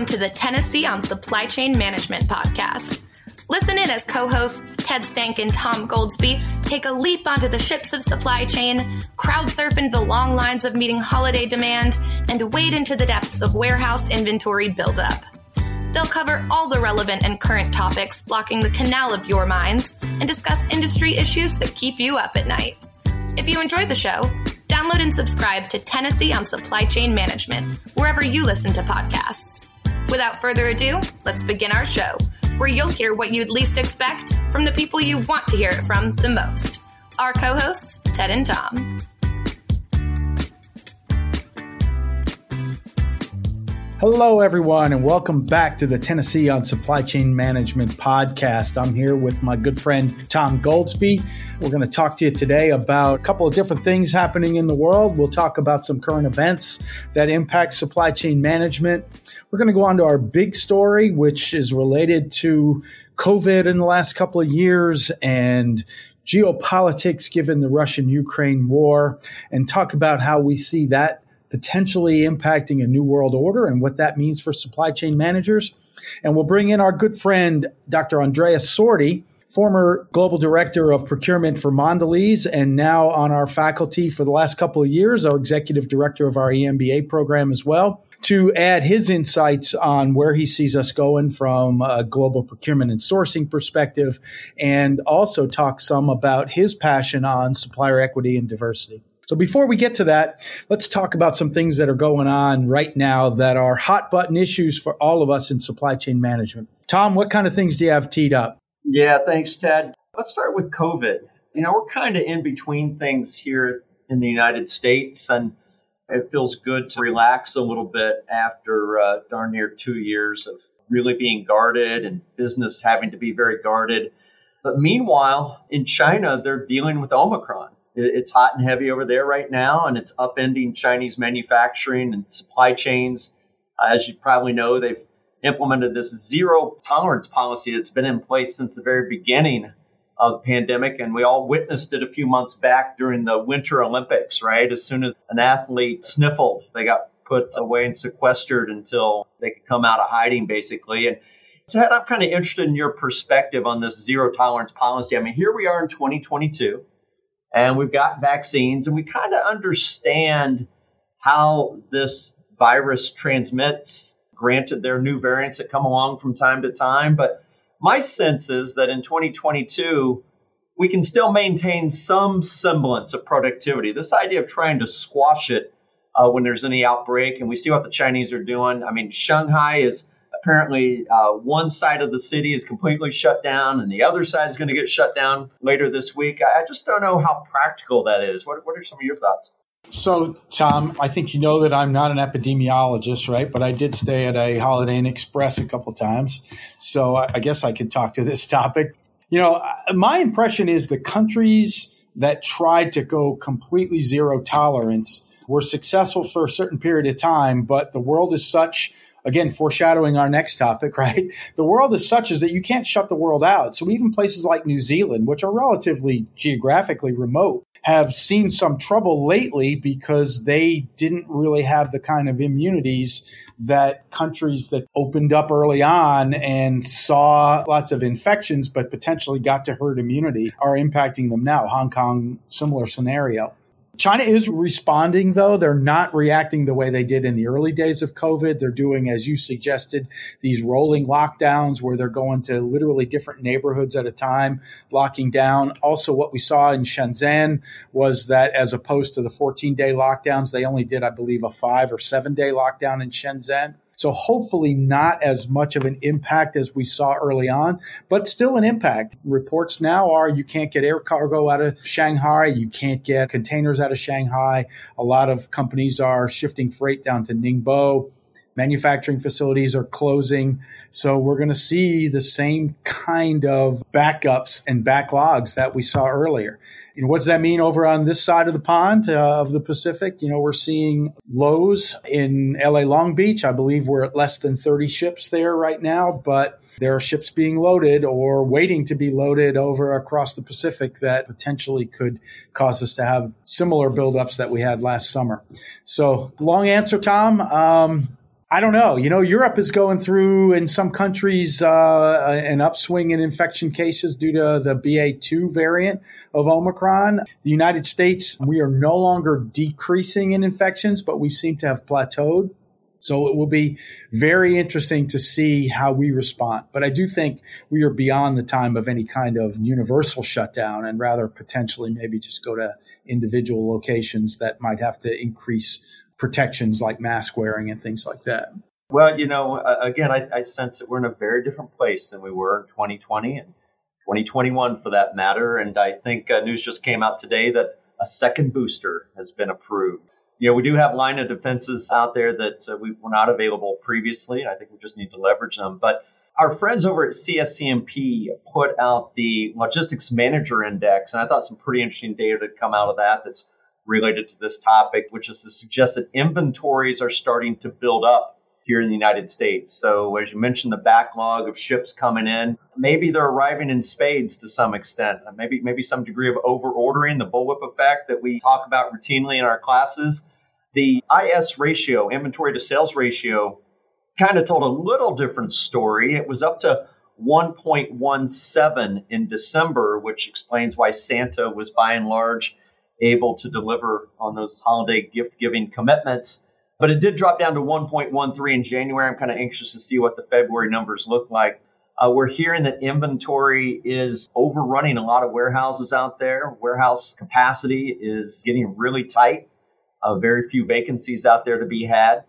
Welcome to the Tennessee on Supply Chain Management podcast. Listen in as co hosts Ted Stank and Tom Goldsby take a leap onto the ships of supply chain, crowd surf into the long lines of meeting holiday demand, and wade into the depths of warehouse inventory buildup. They'll cover all the relevant and current topics blocking the canal of your minds and discuss industry issues that keep you up at night. If you enjoyed the show, download and subscribe to Tennessee on Supply Chain Management wherever you listen to podcasts. Without further ado, let's begin our show, where you'll hear what you'd least expect from the people you want to hear it from the most. Our co hosts, Ted and Tom. Hello, everyone, and welcome back to the Tennessee on Supply Chain Management podcast. I'm here with my good friend Tom Goldsby. We're going to talk to you today about a couple of different things happening in the world. We'll talk about some current events that impact supply chain management. We're going to go on to our big story, which is related to COVID in the last couple of years and geopolitics given the Russian Ukraine war, and talk about how we see that potentially impacting a new world order and what that means for supply chain managers. And we'll bring in our good friend, Dr. Andrea Sordi, former global director of procurement for Mondelez, and now on our faculty for the last couple of years, our executive director of our EMBA program as well, to add his insights on where he sees us going from a global procurement and sourcing perspective, and also talk some about his passion on supplier equity and diversity. So before we get to that, let's talk about some things that are going on right now that are hot button issues for all of us in supply chain management. Tom, what kind of things do you have teed up? Yeah, thanks, Ted. Let's start with COVID. You know, we're kind of in between things here in the United States, and it feels good to relax a little bit after uh, darn near two years of really being guarded and business having to be very guarded. But meanwhile, in China, they're dealing with Omicron. It's hot and heavy over there right now, and it's upending Chinese manufacturing and supply chains. As you probably know, they've implemented this zero tolerance policy that's been in place since the very beginning of the pandemic. And we all witnessed it a few months back during the Winter Olympics, right? As soon as an athlete sniffled, they got put away and sequestered until they could come out of hiding, basically. And Ted, I'm kind of interested in your perspective on this zero tolerance policy. I mean, here we are in 2022 and we've got vaccines and we kind of understand how this virus transmits. Granted, there are new variants that come along from time to time, but my sense is that in 2022, we can still maintain some semblance of productivity. This idea of trying to squash it uh, when there's any outbreak, and we see what the Chinese are doing. I mean, Shanghai is apparently uh, one side of the city is completely shut down and the other side is going to get shut down later this week. I just don't know how practical that is. What, what are some of your thoughts? So, Tom, I think you know that I'm not an epidemiologist, right? But I did stay at a Holiday Inn Express a couple times. So I guess I could talk to this topic. You know, my impression is the countries that tried to go completely zero tolerance were successful for a certain period of time, but the world is such again, foreshadowing our next topic, right? The world is such as that you can't shut the world out. So even places like New Zealand, which are relatively geographically remote, have seen some trouble lately because they didn't really have the kind of immunities that countries that opened up early on and saw lots of infections but potentially got to herd immunity are impacting them now. Hong Kong, similar scenario. China is responding, though. They're not reacting the way they did in the early days of COVID. They're doing, as you suggested, these rolling lockdowns where they're going to literally different neighborhoods at a time, locking down. Also, what we saw in Shenzhen was that as opposed to the 14 day lockdowns, they only did, I believe, a five or seven day lockdown in Shenzhen. So hopefully not as much of an impact as we saw early on, but still an impact. Reports now are you can't get air cargo out of Shanghai. You can't get containers out of Shanghai. A lot of companies are shifting freight down to Ningbo. Manufacturing facilities are closing. So we're going to see the same kind of backups and backlogs that we saw earlier. You know, what does that mean over on this side of the pond uh, of the Pacific? You know, we're seeing lows in LA Long Beach. I believe we're at less than 30 ships there right now, but there are ships being loaded or waiting to be loaded over across the Pacific that potentially could cause us to have similar buildups that we had last summer. So, long answer, Tom. Um, I don't know. You know, Europe is going through in some countries uh, an upswing in infection cases due to the BA2 variant of Omicron. The United States, we are no longer decreasing in infections, but we seem to have plateaued. So it will be very interesting to see how we respond. But I do think we are beyond the time of any kind of universal shutdown and rather potentially maybe just go to individual locations that might have to increase protections like mask wearing and things like that. Well, you know, again, I, I sense that we're in a very different place than we were in 2020 and 2021 for that matter. And I think uh, news just came out today that a second booster has been approved. Know, we do have line of defenses out there that uh, we were not available previously. I think we just need to leverage them. But our friends over at CSCMP put out the Logistics Manager Index, and I thought some pretty interesting data to come out of that that's related to this topic, which is to suggest that inventories are starting to build up here in the United States. So, as you mentioned, the backlog of ships coming in, maybe they're arriving in spades to some extent. Maybe, maybe some degree of overordering, the bullwhip effect that we talk about routinely in our classes. The IS ratio, inventory to sales ratio, kind of told a little different story. It was up to 1.17 in December, which explains why Santa was by and large able to deliver on those holiday gift giving commitments. But it did drop down to 1.13 in January. I'm kind of anxious to see what the February numbers look like. Uh, we're hearing that inventory is overrunning a lot of warehouses out there. Warehouse capacity is getting really tight. Uh, very few vacancies out there to be had.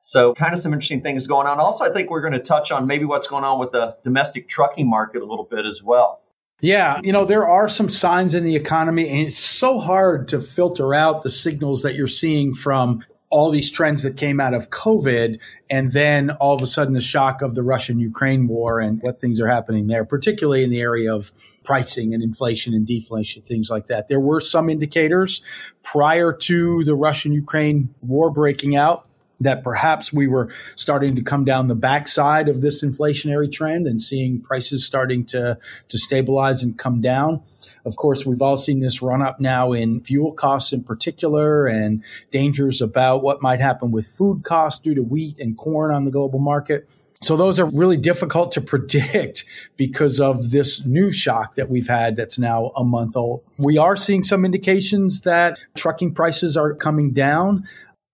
So, kind of some interesting things going on. Also, I think we're going to touch on maybe what's going on with the domestic trucking market a little bit as well. Yeah, you know, there are some signs in the economy, and it's so hard to filter out the signals that you're seeing from all these trends that came out of COVID, and then all of a sudden the shock of the Russian Ukraine war and what things are happening there, particularly in the area of pricing and inflation and deflation, things like that. There were some indicators prior to the Russian Ukraine war breaking out that perhaps we were starting to come down the backside of this inflationary trend and seeing prices starting to, to stabilize and come down. Of course, we've all seen this run up now in fuel costs in particular and dangers about what might happen with food costs due to wheat and corn on the global market. So those are really difficult to predict because of this new shock that we've had that's now a month old. We are seeing some indications that trucking prices are coming down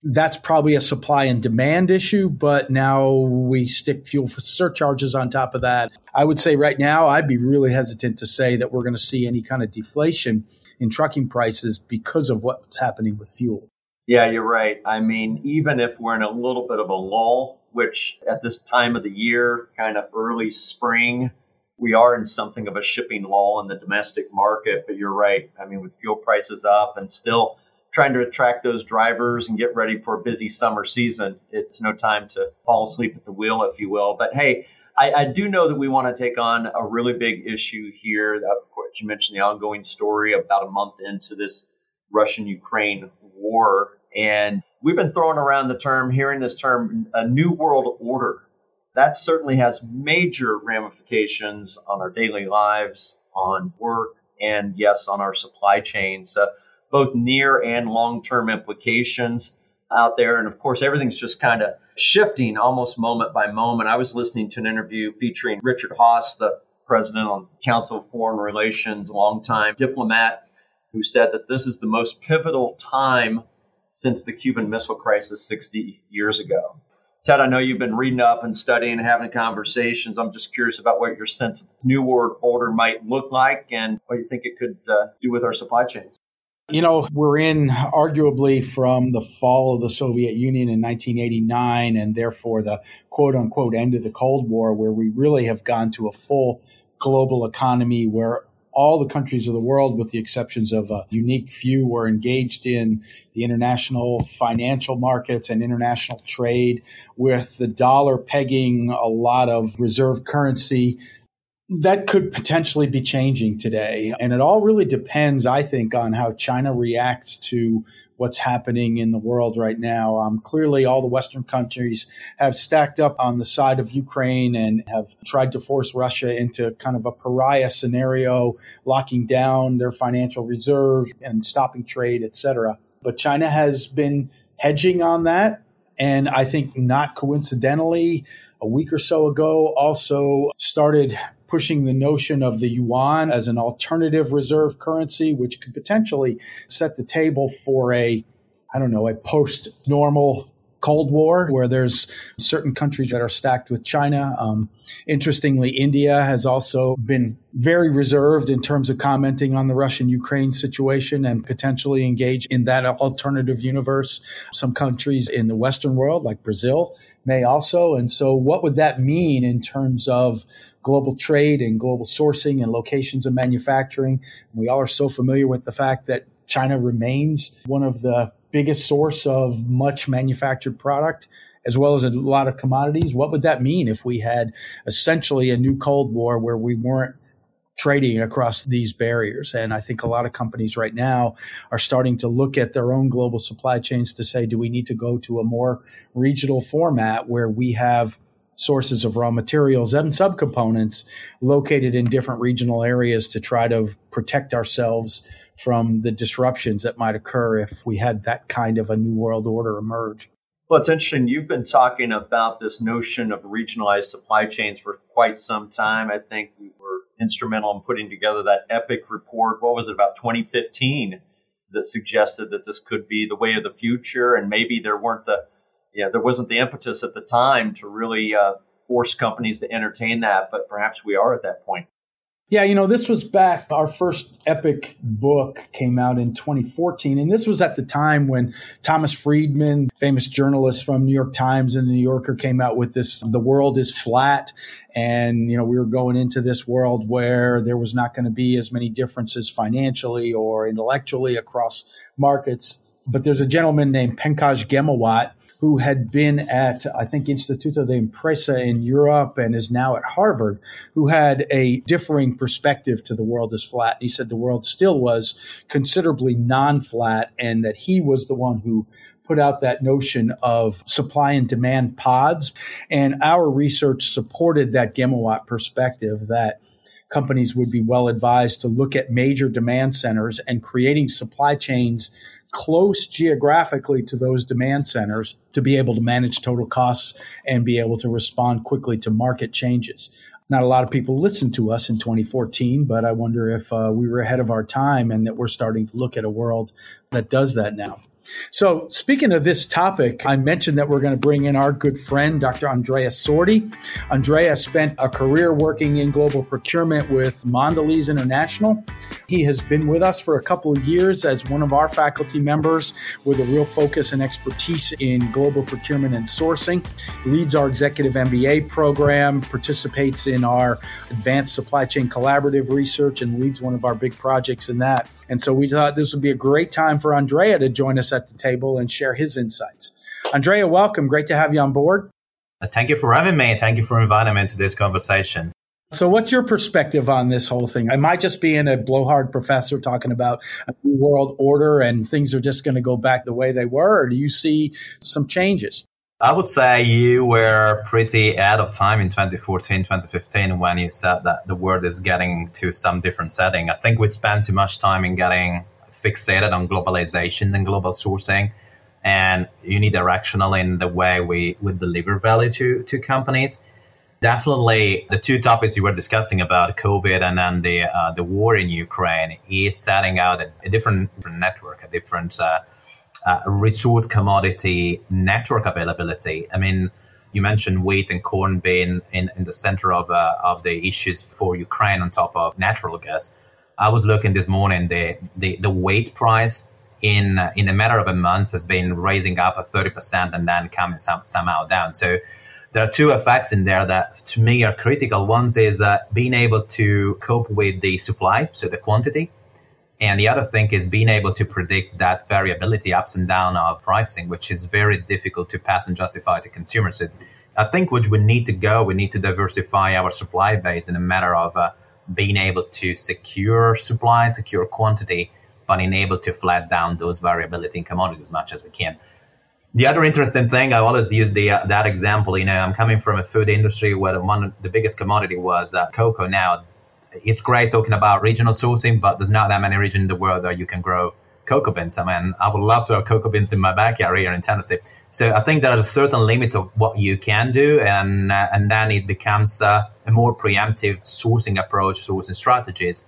that's probably a supply and demand issue, but now we stick fuel surcharges on top of that. I would say right now, I'd be really hesitant to say that we're going to see any kind of deflation in trucking prices because of what's happening with fuel. Yeah, you're right. I mean, even if we're in a little bit of a lull, which at this time of the year, kind of early spring, we are in something of a shipping lull in the domestic market. But you're right. I mean, with fuel prices up and still trying to attract those drivers and get ready for a busy summer season. It's no time to fall asleep at the wheel, if you will. But hey, I, I do know that we want to take on a really big issue here. Of course, you mentioned the ongoing story about a month into this Russian Ukraine war. And we've been throwing around the term, hearing this term, a new world order. That certainly has major ramifications on our daily lives, on work, and yes, on our supply chains. Uh, both near and long term implications out there. And of course, everything's just kind of shifting almost moment by moment. I was listening to an interview featuring Richard Haass, the president on Council of Foreign Relations, longtime diplomat, who said that this is the most pivotal time since the Cuban Missile Crisis 60 years ago. Ted, I know you've been reading up and studying and having conversations. I'm just curious about what your sense of New World Order might look like and what you think it could uh, do with our supply chains. You know, we're in arguably from the fall of the Soviet Union in 1989 and therefore the quote unquote end of the Cold War, where we really have gone to a full global economy where all the countries of the world, with the exceptions of a unique few, were engaged in the international financial markets and international trade, with the dollar pegging a lot of reserve currency that could potentially be changing today. And it all really depends, I think, on how China reacts to what's happening in the world right now. Um, clearly, all the Western countries have stacked up on the side of Ukraine and have tried to force Russia into kind of a pariah scenario, locking down their financial reserves and stopping trade, etc. But China has been hedging on that And I think not coincidentally, a week or so ago also started pushing the notion of the yuan as an alternative reserve currency, which could potentially set the table for a, I don't know, a post normal Cold War, where there's certain countries that are stacked with China. Um, interestingly, India has also been very reserved in terms of commenting on the Russian Ukraine situation and potentially engage in that alternative universe. Some countries in the Western world, like Brazil, may also. And so, what would that mean in terms of global trade and global sourcing and locations of manufacturing? We all are so familiar with the fact that China remains one of the biggest source of much manufactured product as well as a lot of commodities. What would that mean if we had essentially a new Cold War where we weren't trading across these barriers? And I think a lot of companies right now are starting to look at their own global supply chains to say, do we need to go to a more regional format where we have sources of raw materials and subcomponents located in different regional areas to try to protect ourselves from the disruptions that might occur if we had that kind of a new world order emerge. Well, it's interesting. You've been talking about this notion of regionalized supply chains for quite some time. I think we were instrumental in putting together that EPIC report. What was it, about 2015, that suggested that this could be the way of the future, and maybe there weren't the yeah, there wasn't the impetus at the time to really uh, force companies to entertain that, but perhaps we are at that point. Yeah, you know, this was back, our first epic book came out in 2014. And this was at the time when Thomas Friedman, famous journalist from New York Times and New Yorker, came out with this The World is Flat. And, you know, we were going into this world where there was not going to be as many differences financially or intellectually across markets. But there's a gentleman named Pankaj Ghemawat who had been at, I think, Instituto de Empresa in Europe and is now at Harvard, who had a differing perspective to the world as flat. And He said the world still was considerably non flat and that he was the one who put out that notion of supply and demand pods. And our research supported that Ghemawat perspective that companies would be well advised to look at major demand centers and creating supply chains close geographically to those demand centers to be able to manage total costs and be able to respond quickly to market changes. Not a lot of people listened to us in 2014, but I wonder if uh, we were ahead of our time and that we're starting to look at a world that does that now. So, speaking of this topic, I mentioned that we're going to bring in our good friend, Dr. Andrea Sordi. Andrea spent a career working in global procurement with Mondelez International. He has been with us for a couple of years as one of our faculty members with a real focus and expertise in global procurement and sourcing, leads our executive MBA program, participates in our advanced supply chain collaborative research, and leads one of our big projects in that. And so we thought this would be a great time for Andrea to join us at the table and share his insights. Andrea, welcome. Great to have you on board. Thank you for having me. Thank you for inviting me into this conversation. So, what's your perspective on this whole thing? Am I just being a blowhard professor talking about a new world order and things are just going to go back the way they were, or do you see some changes? I would say you were pretty ahead of time in 2014, 2015 when you said that the world is getting to some different setting. I think we spent too much time in getting fixated on globalization and global sourcing and unidirectional in the way we would deliver value to, to companies. Definitely, the two topics you were discussing about COVID and then the uh, the war in Ukraine is setting out a, a different, different network, a different uh, uh, resource commodity network availability. I mean, you mentioned wheat and corn being in, in the center of, uh, of the issues for Ukraine on top of natural gas. I was looking this morning, the, the, the wheat price in, in a matter of a month has been raising up at 30% and then coming some, somehow down. So there are two effects in there that to me are critical. One is uh, being able to cope with the supply, so the quantity, and the other thing is being able to predict that variability ups and down of pricing, which is very difficult to pass and justify to consumers. So I think what we need to go, we need to diversify our supply base in a matter of uh, being able to secure supply, secure quantity, but enable to flat down those variability in commodities as much as we can. The other interesting thing, I always use the uh, that example. You know, I'm coming from a food industry where one the biggest commodity was uh, cocoa. Now it's great talking about regional sourcing, but there's not that many regions in the world where you can grow cocoa beans. I mean, I would love to have cocoa beans in my backyard here in Tennessee. So I think there are certain limits of what you can do, and uh, and then it becomes uh, a more preemptive sourcing approach, sourcing strategies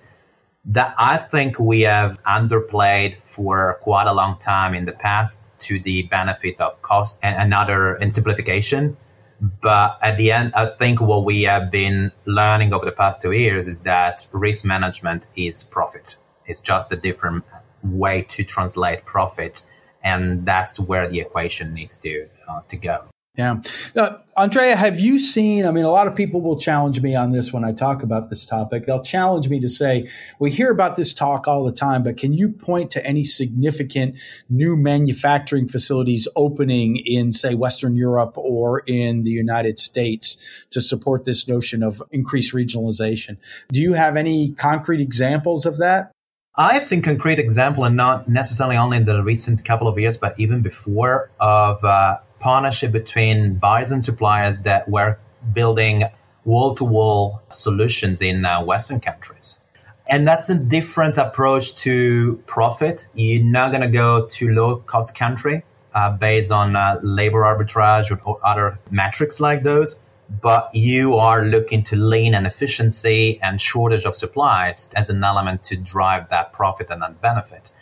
that I think we have underplayed for quite a long time in the past to the benefit of cost and another in simplification. But at the end, I think what we have been learning over the past two years is that risk management is profit. It's just a different way to translate profit. And that's where the equation needs to, uh, to go. Yeah. Uh, Andrea, have you seen? I mean, a lot of people will challenge me on this when I talk about this topic. They'll challenge me to say, we hear about this talk all the time, but can you point to any significant new manufacturing facilities opening in, say, Western Europe or in the United States to support this notion of increased regionalization? Do you have any concrete examples of that? I've seen concrete example, and not necessarily only in the recent couple of years, but even before, of uh, partnership between buyers and suppliers that were building wall to wall solutions in uh, Western countries. And that's a different approach to profit. You're not going to go to low cost country uh, based on uh, labor arbitrage or, or other metrics like those, but you are looking to lean and efficiency and shortage of supplies as an element to drive that profit and that benefit.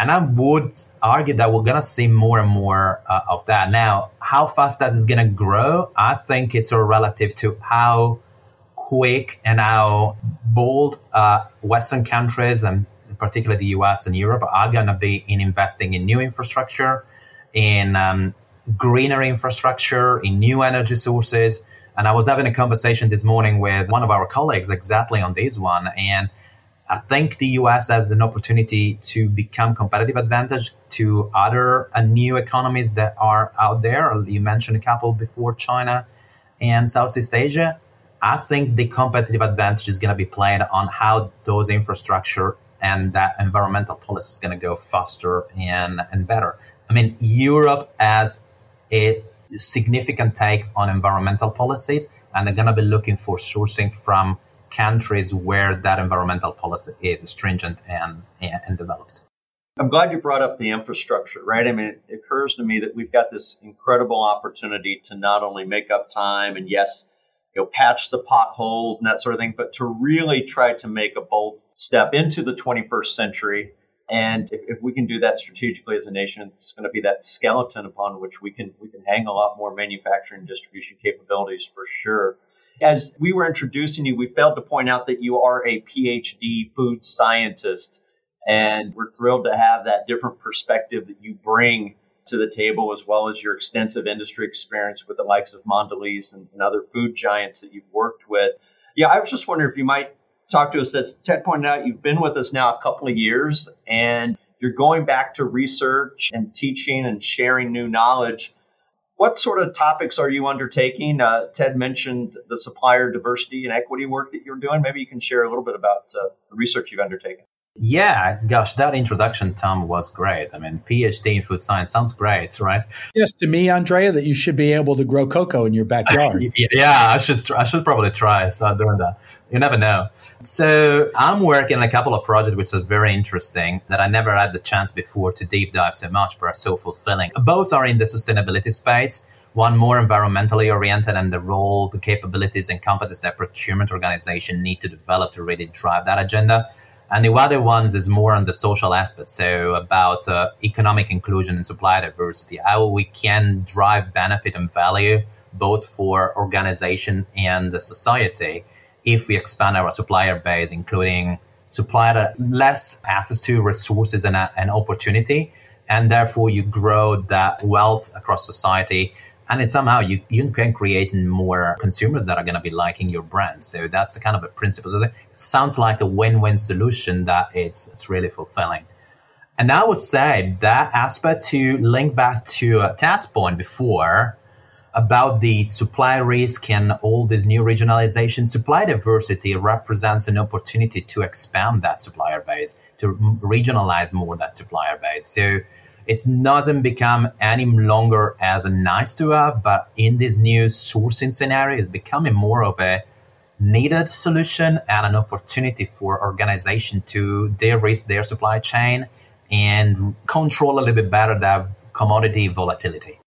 And I would argue that we're going to see more and more uh, of that. Now, how fast that is going to grow, I think it's all relative to how quick and how bold uh, Western countries, and particularly the US and Europe, are going to be in investing in new infrastructure, in um, greener infrastructure, in new energy sources. And I was having a conversation this morning with one of our colleagues exactly on this one. And I think the US has an opportunity to become competitive advantage to other uh, new economies that are out there. You mentioned a couple before China and Southeast Asia. I think the competitive advantage is going to be played on how those infrastructure and that environmental policy is going to go faster and, and better. I mean, Europe has a significant take on environmental policies, and they're going to be looking for sourcing from countries where that environmental policy is stringent and, and developed. I'm glad you brought up the infrastructure, right? I mean, it occurs to me that we've got this incredible opportunity to not only make up time and yes, you know, patch the potholes and that sort of thing, but to really try to make a bold step into the 21st century. And if, if we can do that strategically as a nation, it's going to be that skeleton upon which we can we can hang a lot more manufacturing distribution capabilities for sure as we were introducing you, we failed to point out that you are a PhD food scientist. And we're thrilled to have that different perspective that you bring to the table, as well as your extensive industry experience with the likes of Mondelez and, and other food giants that you've worked with. Yeah, I was just wondering if you might talk to us. As Ted pointed out, you've been with us now a couple of years and you're going back to research and teaching and sharing new knowledge. What sort of topics are you undertaking? Uh, Ted mentioned the supplier diversity and equity work that you're doing. Maybe you can share a little bit about uh, the research you've undertaken. Yeah, gosh, that introduction, Tom, was great. I mean, PhD in food science sounds great, right? Yes, to me, Andrea, that you should be able to grow cocoa in your backyard. yeah, I should. I should probably try start doing that. You never know. So I'm working on a couple of projects which are very interesting that I never had the chance before to deep dive so much, but are so fulfilling. Both are in the sustainability space one more environmentally oriented and the role, the capabilities and competence that procurement organization need to develop to really drive that agenda. And the other ones is more on the social aspect, so about uh, economic inclusion and supply diversity, how we can drive benefit and value both for organization and the society if we expand our supplier base, including supplier less access to resources and, uh, and opportunity, and therefore you grow that wealth across society and somehow you, you can create more consumers that are going to be liking your brand. So that's a kind of a principle. So it sounds like a win-win solution that it's, it's really fulfilling. And I would say that aspect to link back to uh, Ted's point before about the supply risk and all this new regionalization, supply diversity represents an opportunity to expand that supplier base, to regionalize more that supplier base. So it doesn't become any longer as a nice to have, but in this new sourcing scenario, it's becoming more of a needed solution and an opportunity for organization to de-risk their supply chain and control a little bit better that commodity volatility.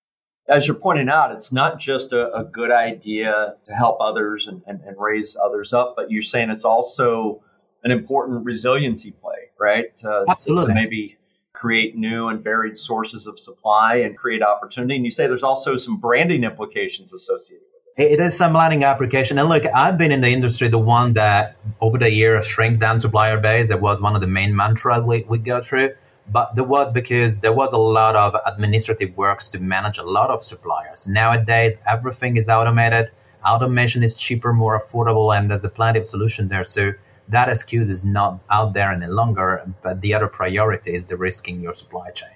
as you're pointing out, it's not just a, a good idea to help others and, and, and, raise others up, but you're saying it's also an important resiliency play, right? Uh, Absolutely. maybe create new and varied sources of supply and create opportunity. And you say there's also some branding implications associated with it. It is some branding application. And look, I've been in the industry, the one that over the years shrink down supplier base. That was one of the main mantras we, we go through but there was because there was a lot of administrative works to manage a lot of suppliers. Nowadays, everything is automated. Automation is cheaper, more affordable, and there's a plenty of solution there. So that excuse is not out there any longer. But the other priority is the risking your supply chain.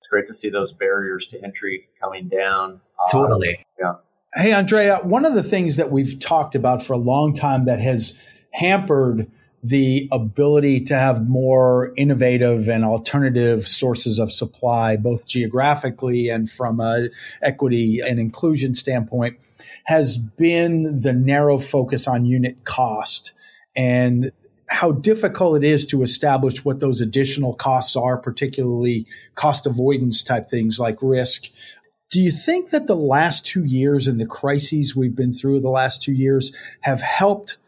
It's great to see those barriers to entry coming down. Uh, totally. yeah. Hey, Andrea, one of the things that we've talked about for a long time that has hampered the ability to have more innovative and alternative sources of supply, both geographically and from a equity and inclusion standpoint, has been the narrow focus on unit cost and how difficult it is to establish what those additional costs are, particularly cost avoidance type things like risk. Do you think that the last two years and the crises we've been through the last two years have helped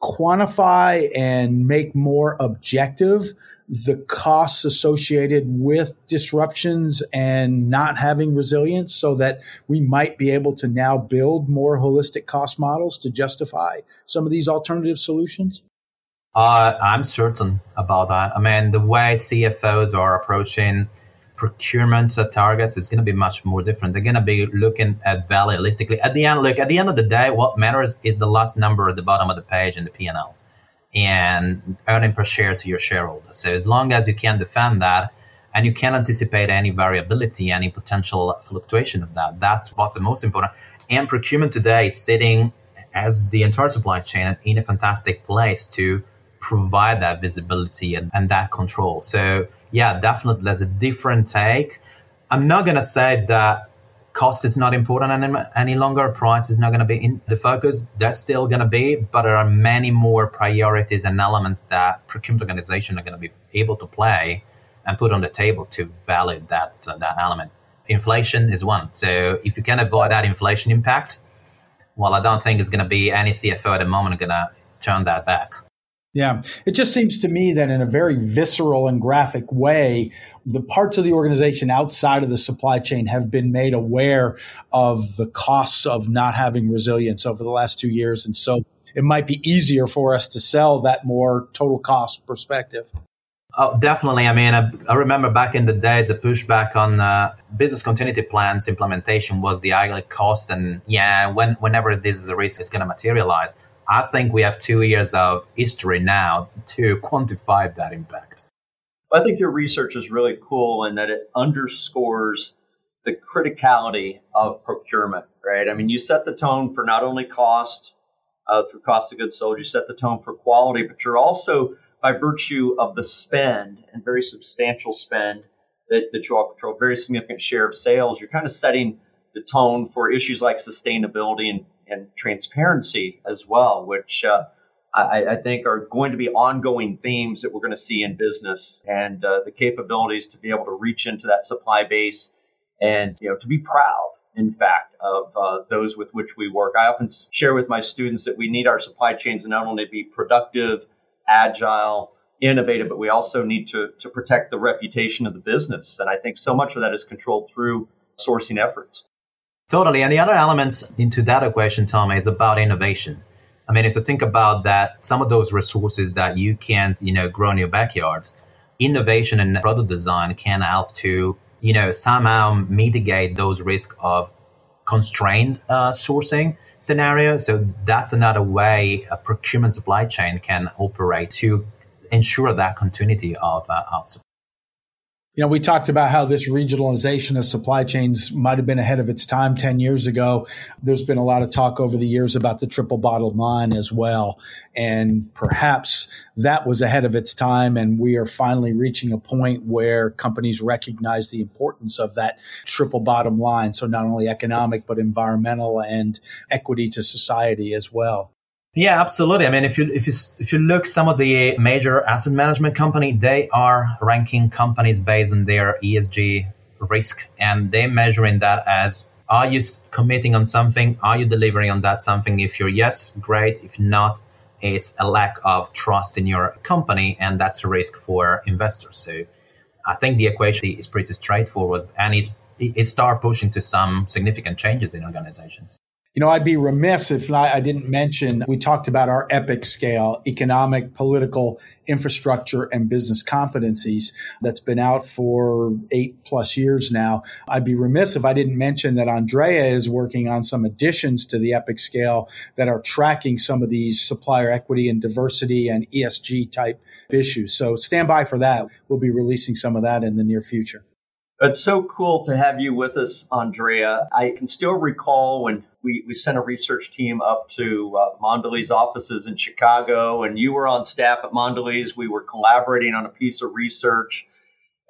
quantify and make more objective the costs associated with disruptions and not having resilience so that we might be able to now build more holistic cost models to justify some of these alternative solutions? Uh, I'm certain about that. I mean, the way CFOs are approaching procurements at targets is going to be much more different. They're going to be looking at value holistically. At the end, look, at the end of the day, what matters is the last number at the bottom of the page in the P&L and earning per share to your shareholders. So as long as you can defend that and you can anticipate any variability, any potential fluctuation of that, that's what's the most important. And procurement today is sitting as the entire supply chain in a fantastic place to provide that visibility and, and that control. So yeah, definitely there's a different take. I'm not to say that cost is not important any, any longer. Price is not going to be in the focus. That's still going to be, but there are many more priorities and elements that procurement organizations are going to be able to play and put on the table to validate that that element. Inflation is one. So if you can avoid that inflation impact, well, I don't think it's going to be any CFO at the moment going to turn that back. Yeah, it just seems to me that in a very visceral and graphic way, the parts of the organization outside of the supply chain have been made aware of the costs of not having resilience over the last two years. And so it might be easier for us to sell that more total cost perspective. Oh, definitely. I mean, I, I remember back in the days, the pushback on uh, business continuity plans implementation was the high cost. And yeah, when, whenever this is a risk, it's going to materialize. I think we have two years of history now to quantify that impact. I think your research is really cool in that it underscores the criticality of procurement, right? I mean, you set the tone for not only cost uh, through cost of goods sold, you set the tone for quality, but you're also, by virtue of the spend and very substantial spend that, that you all control, very significant share of sales, you're kind of setting the tone for issues like sustainability and and transparency as well, which uh, I, I, think are going to be ongoing themes that we're going to see in business and uh, the capabilities to be able to reach into that supply base and you know to be proud in fact of uh, those with which we work i often share with my students that we need our supply chains to not only be productive agile innovative but we also need to, to protect the reputation of the business and i think so much of that is controlled through sourcing efforts Totally. And the other elements into that equation, Tom, is about innovation. I mean, if you think about that, some of those resources that you can't, you know, grow in your backyard, innovation and product design can help to, you know, somehow mitigate those risks of constrained uh, sourcing scenario. So that's another way a procurement supply chain can operate to ensure that continuity of, uh, of you know, we talked about how this regionalization of supply chains might have been ahead of its time 10 years ago. There's been a lot of talk over the years about the triple bottom line as well. And perhaps that was ahead of its time. And we are finally reaching a point where companies recognize the importance of that triple bottom line. So not only economic, but environmental and equity to society as well. Yeah, absolutely. I mean, if you if you if you look some of the major asset management company, they are ranking companies based on their ESG risk, and they're measuring that as Are you committing on something? Are you delivering on that something? If you're yes, great. If not, it's a lack of trust in your company, and that's a risk for investors. So I think the equation is pretty straightforward, and it's it start pushing to some significant changes in organizations. You know, I'd be remiss if I, didn't mention we talked about our epic scale economic, political, infrastructure, and business competencies that's been out for eight plus years now. I'd be remiss if I didn't mention that Andrea is working on some additions to the epic scale that are tracking some of these supplier equity and diversity and ESG type issues. So stand by for that. We'll be releasing some of that in the near future. It's so cool to have you with us, Andrea. I can still recall when we, we sent a research team up to uh, Mondelez offices in Chicago, and you were on staff at Mondelez. We were collaborating on a piece of research,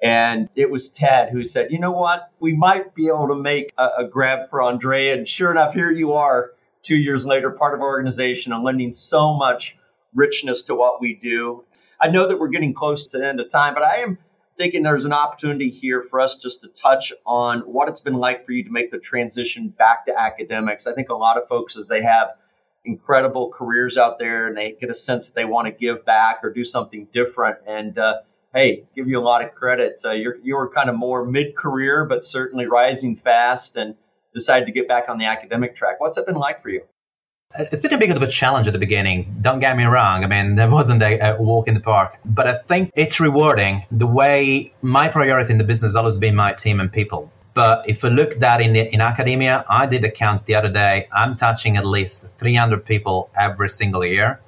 and it was Ted who said, "You know what? We might be able to make a, a grab for Andrea." And sure enough, here you are, two years later, part of our organization, and lending so much richness to what we do. I know that we're getting close to the end of time, but I am thinking there's an opportunity here for us just to touch on what it's been like for you to make the transition back to academics. I think a lot of folks, as they have incredible careers out there and they get a sense that they want to give back or do something different. And uh, hey, give you a lot of credit. Uh, you're you're kind of more mid career, but certainly rising fast and decided to get back on the academic track. What's it been like for you? Uh, it's been a bit of a challenge at the beginning. Don't get me wrong. I mean, there wasn't a, a, walk in the park, but I think it's rewarding. The way my priority in the business has always been my team and people. But if we look that in the, in academia, I did a count the other day. I'm touching at least 300 people every single year,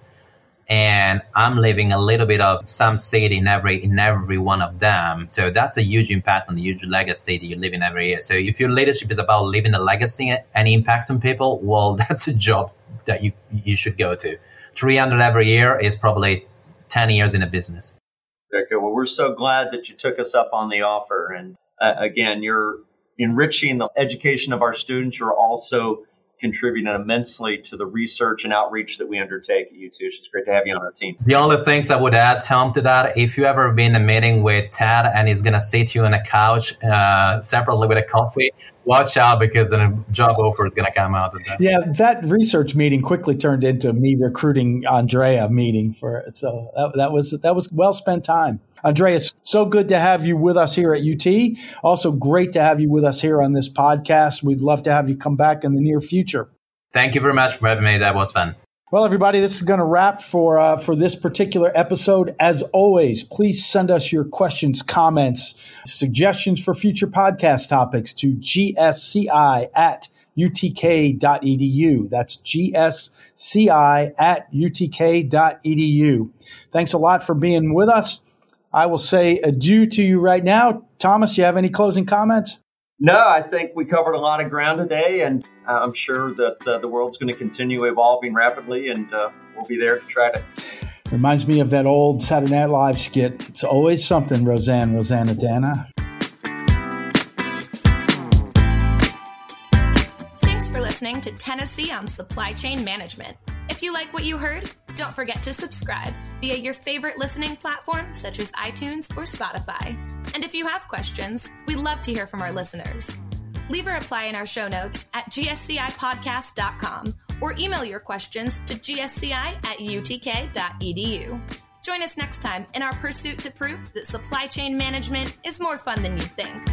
and I'm leaving a little bit of some seed in every in every one of them. So that's a huge impact on the huge legacy that you live in every year. So if your leadership is about leaving a legacy and impact on people, well, that's a job that you you should go to. 300 every year is probably 10 years in a business. Okay, well, we're so glad that you took us up on the offer. And uh, again, you're enriching the education of our students. You're also contributing immensely to the research and outreach that we undertake at UT. It's great to have you on our team. The only things I would add, Tom, to that, if you ever been in a meeting with Ted and he's going to sit you on a couch uh, separately with a coffee, watch out because then a job offer is going to come out of that. Yeah, that research meeting quickly turned into me recruiting Andrea meeting for it. So that, that was that was well spent time. Andrea, it's so good to have you with us here at UT. Also, great to have you with us here on this podcast. We'd love to have you come back in the near future. Thank you very much for having me. That was fun. Well, everybody, this is going to wrap for uh, for this particular episode. As always, please send us your questions, comments, suggestions for future podcast topics to gsci at utk.edu. That's gsci at utk.edu. Thanks a lot for being with us. I will say adieu to you right now. Thomas, you have any closing comments? No, I think we covered a lot of ground today, and uh, I'm sure that uh, the world's going to continue evolving rapidly, and uh, we'll be there to try to. Reminds me of that old Saturday Night Live skit. It's always something, Roseanne, Roseannadanna. Thanks for listening to Tennessee on Supply Chain Management. If you like what you heard, don't forget to subscribe via your favorite listening platform such as iTunes or Spotify. And if you have questions, we'd love to hear from our listeners. Leave a reply in our show notes at gscipodcast.com or email your questions to gsci at utk.edu. Join us next time in our pursuit to prove that supply chain management is more fun than you think.